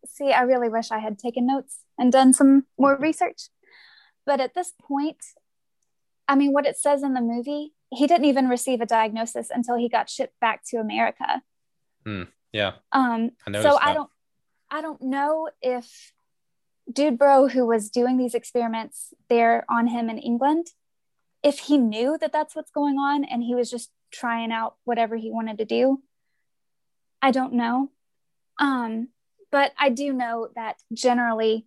see, I really wish I had taken notes and done some more research. But at this point, I mean, what it says in the movie, he didn't even receive a diagnosis until he got shipped back to America. Yeah. Um, I so I don't, I don't know if Dude Bro, who was doing these experiments there on him in England, if he knew that that's what's going on and he was just trying out whatever he wanted to do. I don't know. Um, but I do know that generally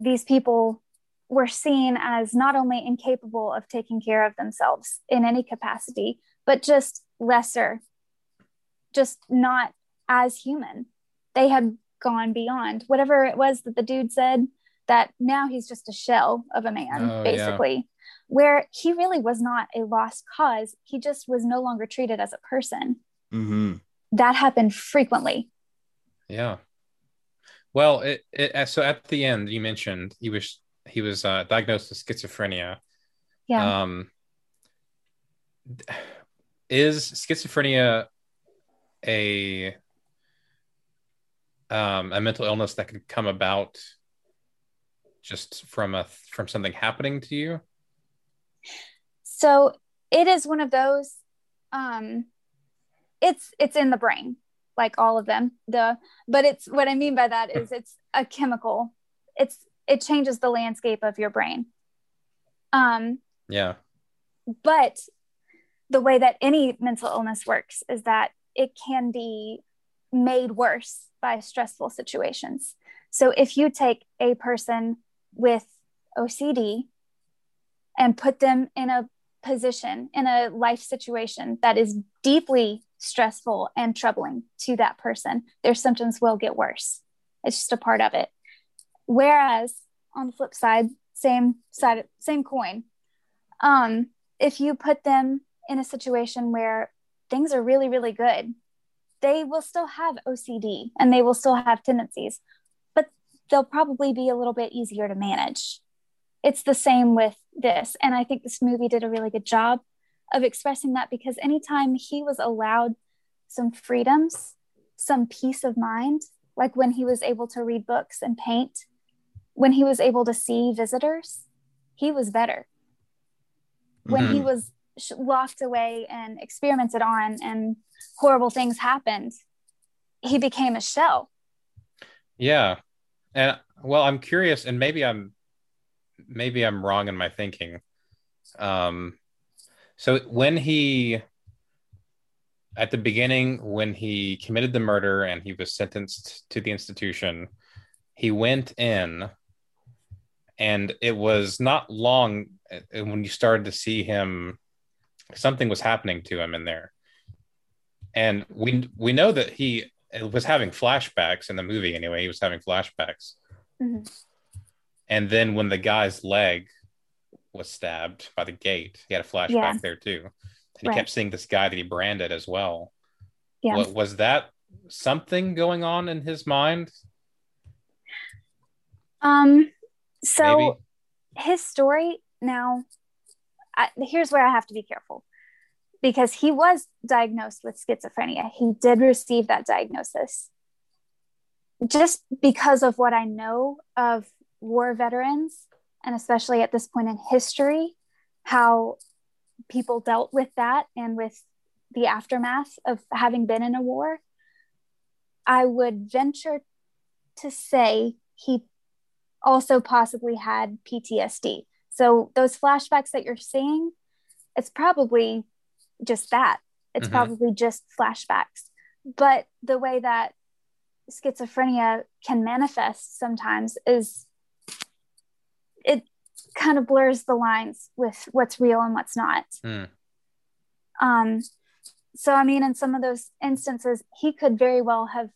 these people were seen as not only incapable of taking care of themselves in any capacity, but just lesser, just not as human. They had gone beyond whatever it was that the dude said, that now he's just a shell of a man, Oh, yeah. basically, where he really was not a lost cause. He just was no longer treated as a person. hmm That happened frequently. Yeah. Well, it, it so at the end you mentioned he was he was uh, diagnosed with schizophrenia. Yeah. Um, is schizophrenia a um, a mental illness that could come about just from a from something happening to you? so it is one of those um it's it's in the brain like all of them. The but it's what I mean by that is it's a chemical. It's it changes the landscape of your brain. Um, Yeah. but the way that any mental illness works is that it can be made worse by stressful situations. So if you take a person with OCD and put them in a position, in a life situation that is deeply stressful and troubling to that person, their symptoms will get worse. It's just a part of it. Whereas on the flip side, same side, same coin. Um, if you put them in a situation where things are really, really good, they will still have OCD and they will still have tendencies, but they'll probably be a little bit easier to manage. It's the same with this. And I think this movie did a really good job of expressing that because anytime he was allowed some freedoms, some peace of mind, like when he was able to read books and paint, when he was able to see visitors, he was better. When he Mhm. was sh- locked away and experimented on and horrible things happened, he became a shell. Yeah. And well, I'm curious, and maybe I'm maybe I'm wrong in my thinking. Um so when he at the beginning, when he committed the murder and he was sentenced to the institution, he went in and it was not long uh, when you started to see him something was happening to him in there and we we know that he was having flashbacks in the movie anyway he was having flashbacks Mhm. and then when the guy's leg was stabbed by the gate he had a flashback Yeah. there too and he Right. kept seeing this guy that he branded as well Yeah. Wa- was that something going on in his mind Um, so maybe his story now, I, here's where I have to be careful because he was diagnosed with schizophrenia. He did receive that diagnosis. Just because of what I know of war veterans, and especially at this point in history, how people dealt with that and with the aftermath of having been in a war, I would venture to say he also possibly had PTSD. So those flashbacks that you're seeing, it's probably just that. It's Mhm. probably just flashbacks. But the way that schizophrenia can manifest sometimes is it kind of blurs the lines with what's real and what's not. Hmm. Um, so, I mean, in some of those instances, he could very well have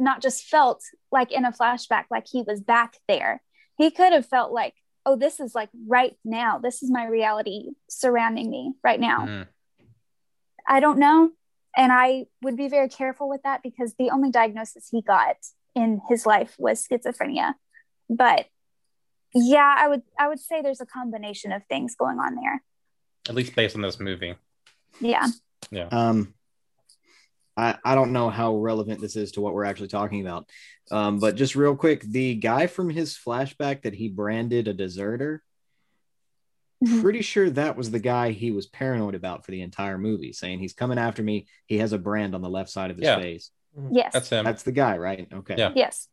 not just felt like in a flashback, like he was back there. He could have felt like, oh, this is like right now. This is my reality surrounding me right now. Hmm. I don't know. And I would be very careful with that because the only diagnosis he got in his life was schizophrenia. But yeah, I would I would say there's a combination of things going on there. at least based on this movie Yeah. Yeah. Um, I, I don't know how relevant this is to what we're actually talking about. Um, but just real quick, the guy from his flashback that he branded a deserter, Mhm. pretty sure that was the guy he was paranoid about for the entire movie, saying he's coming after me. He has a brand on the left side of his Yeah. face. Yes. that's him That's the guy, right? Okay. Yeah. yes.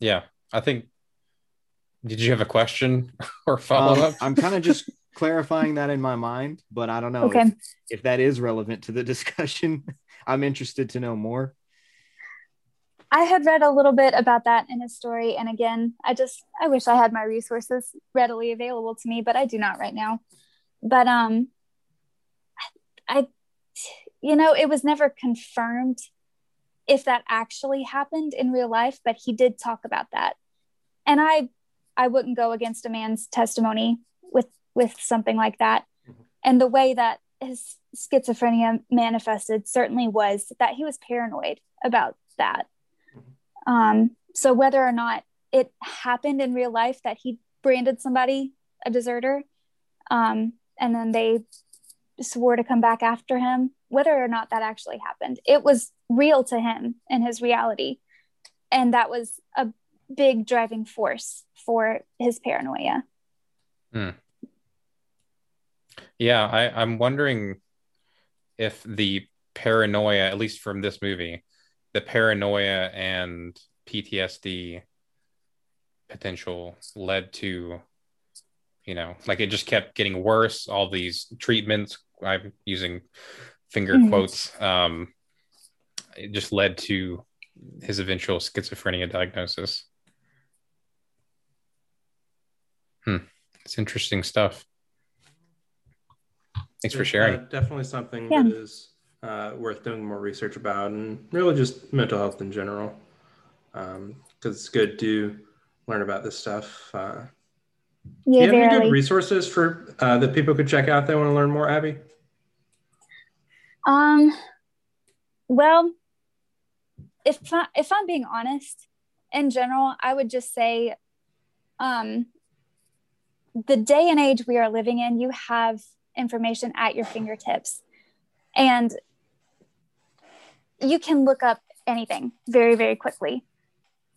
yeah i think did you have a question or follow Um, up I'm kind of just clarifying that in my mind, but I don't know Okay. if, if that is relevant to the discussion. I'm interested to know more. I had read a little bit about that in his story. And again, I just, I wish I had my resources readily available to me, but I do not right now. But, um, I, you know, it was never confirmed if that actually happened in real life, but he did talk about that. And I, I wouldn't go against a man's testimony with, with something like that. And the way that his schizophrenia manifested certainly was that he was paranoid about that. Um, so whether or not it happened in real life that he branded somebody a deserter, um, and then they swore to come back after him, whether or not that actually happened, it was real to him in his reality. And that was a big driving force for his paranoia. Yeah I, i'm wondering if the paranoia, at least from this movie, the paranoia and PTSD potential led to, you know, like it just kept getting worse. All these treatments, I'm using finger Mhm. quotes, um, it just led to his eventual schizophrenia diagnosis. Hmm. It's interesting stuff. Thanks for sharing. uh, definitely something Yeah. that is uh, worth doing more research about, and really just mental health in general, because it's good to learn about this stuff. Uh, do Yeah, you have any good resources for uh, that people could check out? If they want to learn more, Abby. Um, well, if I, if I'm being honest, in general, I would just say, um, the day and age we are living in, you have information at your fingertips, and you can look up anything very, very quickly.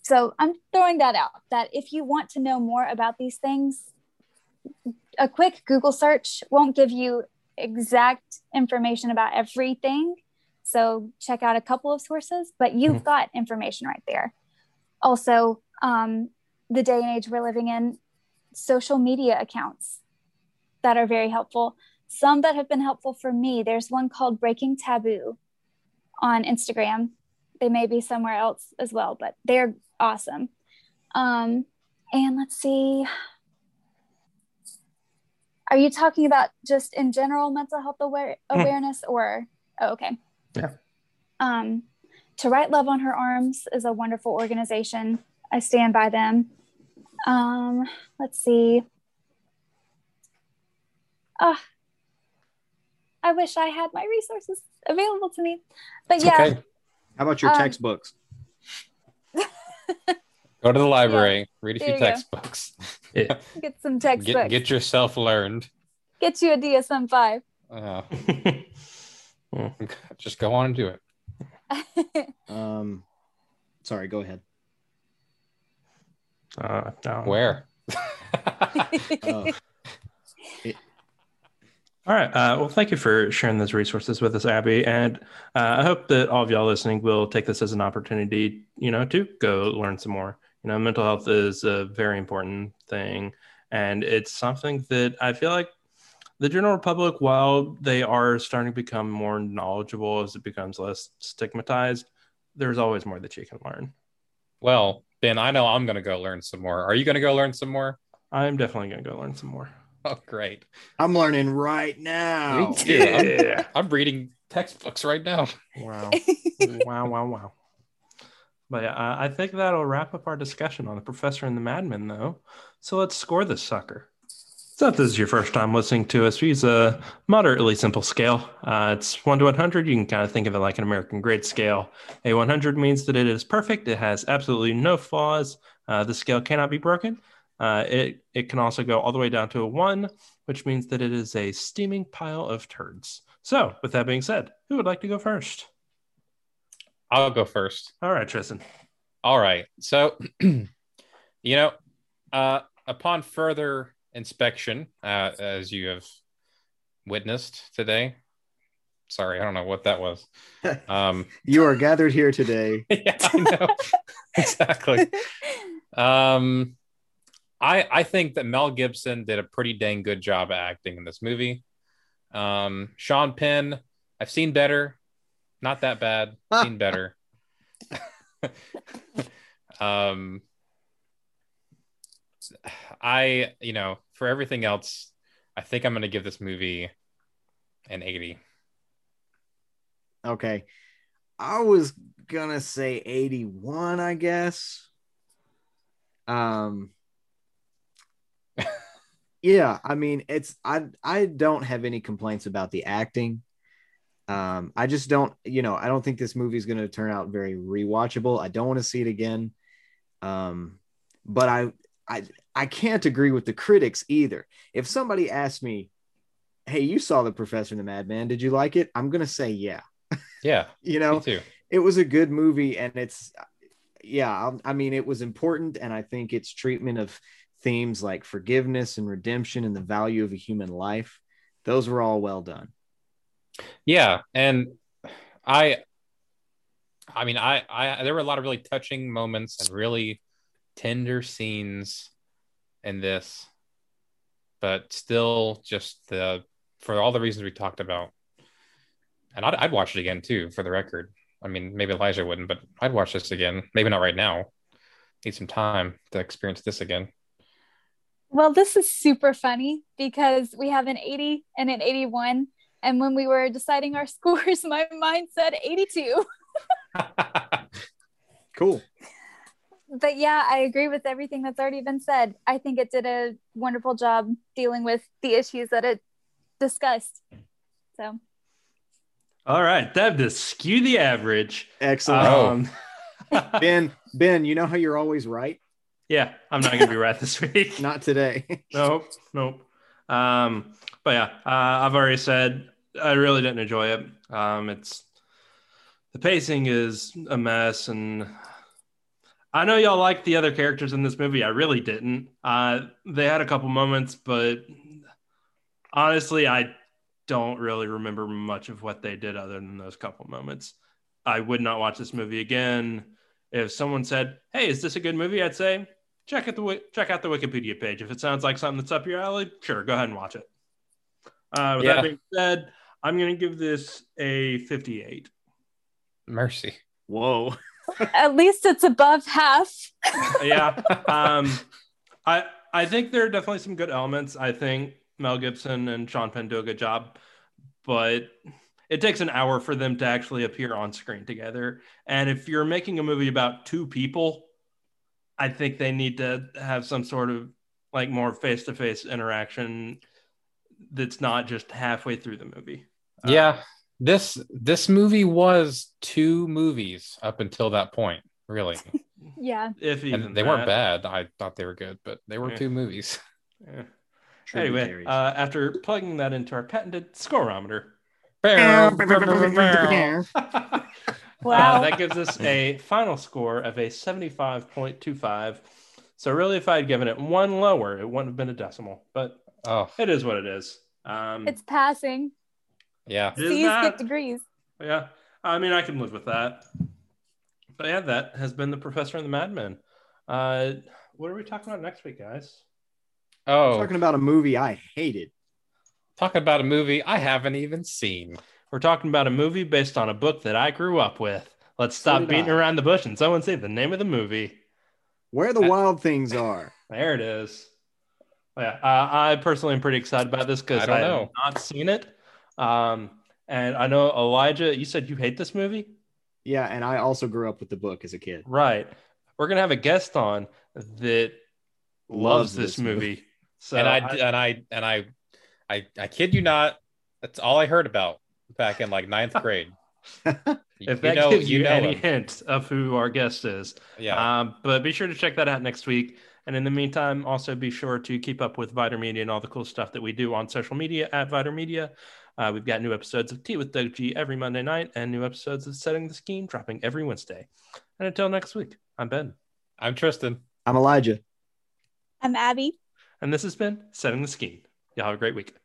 So I'm throwing that out. That if you want to know more about these things, a quick Google search won't give you exact information about everything. So check out a couple of sources, but you've got information right there. Also, um, the day and age we're living in, social media accounts that are very helpful. Some that have been helpful for me. There's one called Breaking Taboo on Instagram. They may be somewhere else as well, but they're awesome. Um, and let's see. Are you talking about just in general mental health aware- awareness or oh, okay. Yeah. Um, to write love on her arms is a wonderful organization. I stand by them. Um, let's see. Ah, I wish I had my resources available to me. But It's yeah, okay. How about your Um, textbooks? Go to the library, read a there few textbooks, Yeah. get some textbooks. get Get, get yourself learned. Get you a DSM five. Uh, just go on and do it. Um, sorry, go ahead. uh, no. Where? Oh, All right. Uh, well, thank you for sharing those resources with us, Abby. And uh, I hope that all of y'all listening will take this as an opportunity, you know, to go learn some more. You know, mental health is a very important thing. And it's something that I feel like the general public, while they are starting to become more knowledgeable as it becomes less stigmatized, there's always more that you can learn. well, Ben, I know I'm gonna go learn some more. Are you gonna go learn some more? I'm definitely going to go learn some more. Oh, great! I'm learning right now. Me too. I'm, I'm reading textbooks right now. Wow. wow, wow, wow. But yeah, I I think that'll wrap up our discussion on the professor and the madman, though. So let's score this sucker. So if this is your first time listening to us, we use a moderately simple scale. Uh, it's 1 to 100. You can kind of think of it like an American grade scale. A 100 means that it is perfect. It has absolutely no flaws. Uh, the scale cannot be broken. Uh, it, it can also go all the way down to a 1, which means that it is a steaming pile of turds. So with that being said, who would like to go first? I'll go first. All right, Tristan. All right. So, you know, uh, upon further inspection, uh, as you have witnessed today, sorry, I don't know what that was. Um, You are gathered here today. yeah, I know exactly. Um, I I think that Mel Gibson did a pretty dang good job acting in this movie. Um, Sean Penn, I've seen better, not that bad. Seen better. um, I you know for everything else, I think I'm going to give this movie an 80. Okay. I was gonna say 81, I guess. Um yeah, I mean it's I I don't have any complaints about the acting. Um, I just don't, you know, I don't think this movie is gonna turn out very rewatchable. I don't want to see it again. Um, but I I I can't agree with the critics either. If somebody asked me, Hey, you saw the professor and the madman, did you like it? I'm gonna say yeah. Yeah, You know, too. it was a good movie and it's yeah i I mean it was important and i think its treatment of themes like forgiveness and redemption and the value of a human life those were all well done Yeah, and I, I mean, I, I, there were a lot of really touching moments and really tender scenes in this, but still, just the for all the reasons we talked about, and I'd, I'd watch it again too, for the record. I mean, maybe Elijah wouldn't, but I'd watch this again. Maybe not right now. Need some time to experience this again. Well, this is super funny because we have an 80 and an 81. And when we were deciding our scores, my mind said 82. Cool. But yeah, I agree with everything that's already been said. I think it did a wonderful job dealing with the issues that it discussed. So, All right, that to skew the average. Excellent. Um, ben, Ben, you know how you're always right? Yeah, I'm not gonna be right this week. Not today. nope, nope. Um, but yeah, uh, I've already said I really didn't enjoy it. Um, it's the pacing is a mess, and I know y'all like the other characters in this movie. I really didn't. Uh, they had a couple moments, but honestly, I don't really remember much of what they did other than those couple moments. I would not watch this movie again. If someone said, "Hey, is this a good movie?" I'd say, check out the check out the Wikipedia page. If it sounds like something that's up your alley, sure, go ahead and watch it. Uh, with Yeah. that being said, I'm going to give this a 58. Mercy. Whoa. at least it's above half. yeah. Um, I I think there are definitely some good elements. I think Mel Gibson and Sean Penn do a good job, but it takes an hour for them to actually appear on screen together. And if you're making a movie about two people, I think they need to have some sort of like more face to face interaction that's not just halfway through the movie. Uh, yeah, this this movie was two movies up until that point, really, Yeah. if even and they weren't bad. I thought they were good, but they were Yeah. two movies. Yeah. Anyway, Tributaries. uh, after plugging that into our patented scoreometer, Wow. Wow. Uh, that gives us a final score of a 75.25. So, really, if I had given it one lower, it wouldn't have been a decimal, but oh, it is what it is. Um, it's passing. yeah. it is C's get degrees. yeah, I mean, I can live with that. But yeah, that has been the Professor and the Madman. Uh, what are we talking about next week, guys? Oh, Talking about a movie I hated. talk about a movie I haven't even seen. We're talking about a movie based on a book that I grew up with. Let's stop did beating I. around the bush and someone say the name of the movie. Where the Uh, wild things are. There it is. Yeah, uh, I personally am pretty excited about this because I don't I, know. have not seen it. Um, and I know Elijah, you said you hate this movie, Yeah, and I also grew up with the book as a kid. right? We're gonna have a guest on that loves, this, movie. So and I, and I and I, I I kid you not, that's all I heard about back in like ninth grade. if you that know, gives you you, know any him. hint of who our guest is, Yeah. Um, but be sure to check that out next week. And in the meantime, also be sure to keep up with Viter Media and all the cool stuff that we do on social media at Viter Media. Uh, we've got new episodes of Tea with Doug G every Monday night and new episodes of Setting the Scheme dropping every Wednesday. And until next week, I'm Ben. I'm Tristan. I'm Elijah. I'm Abby. And this has been Setting the Scheme. Y'all have a great week.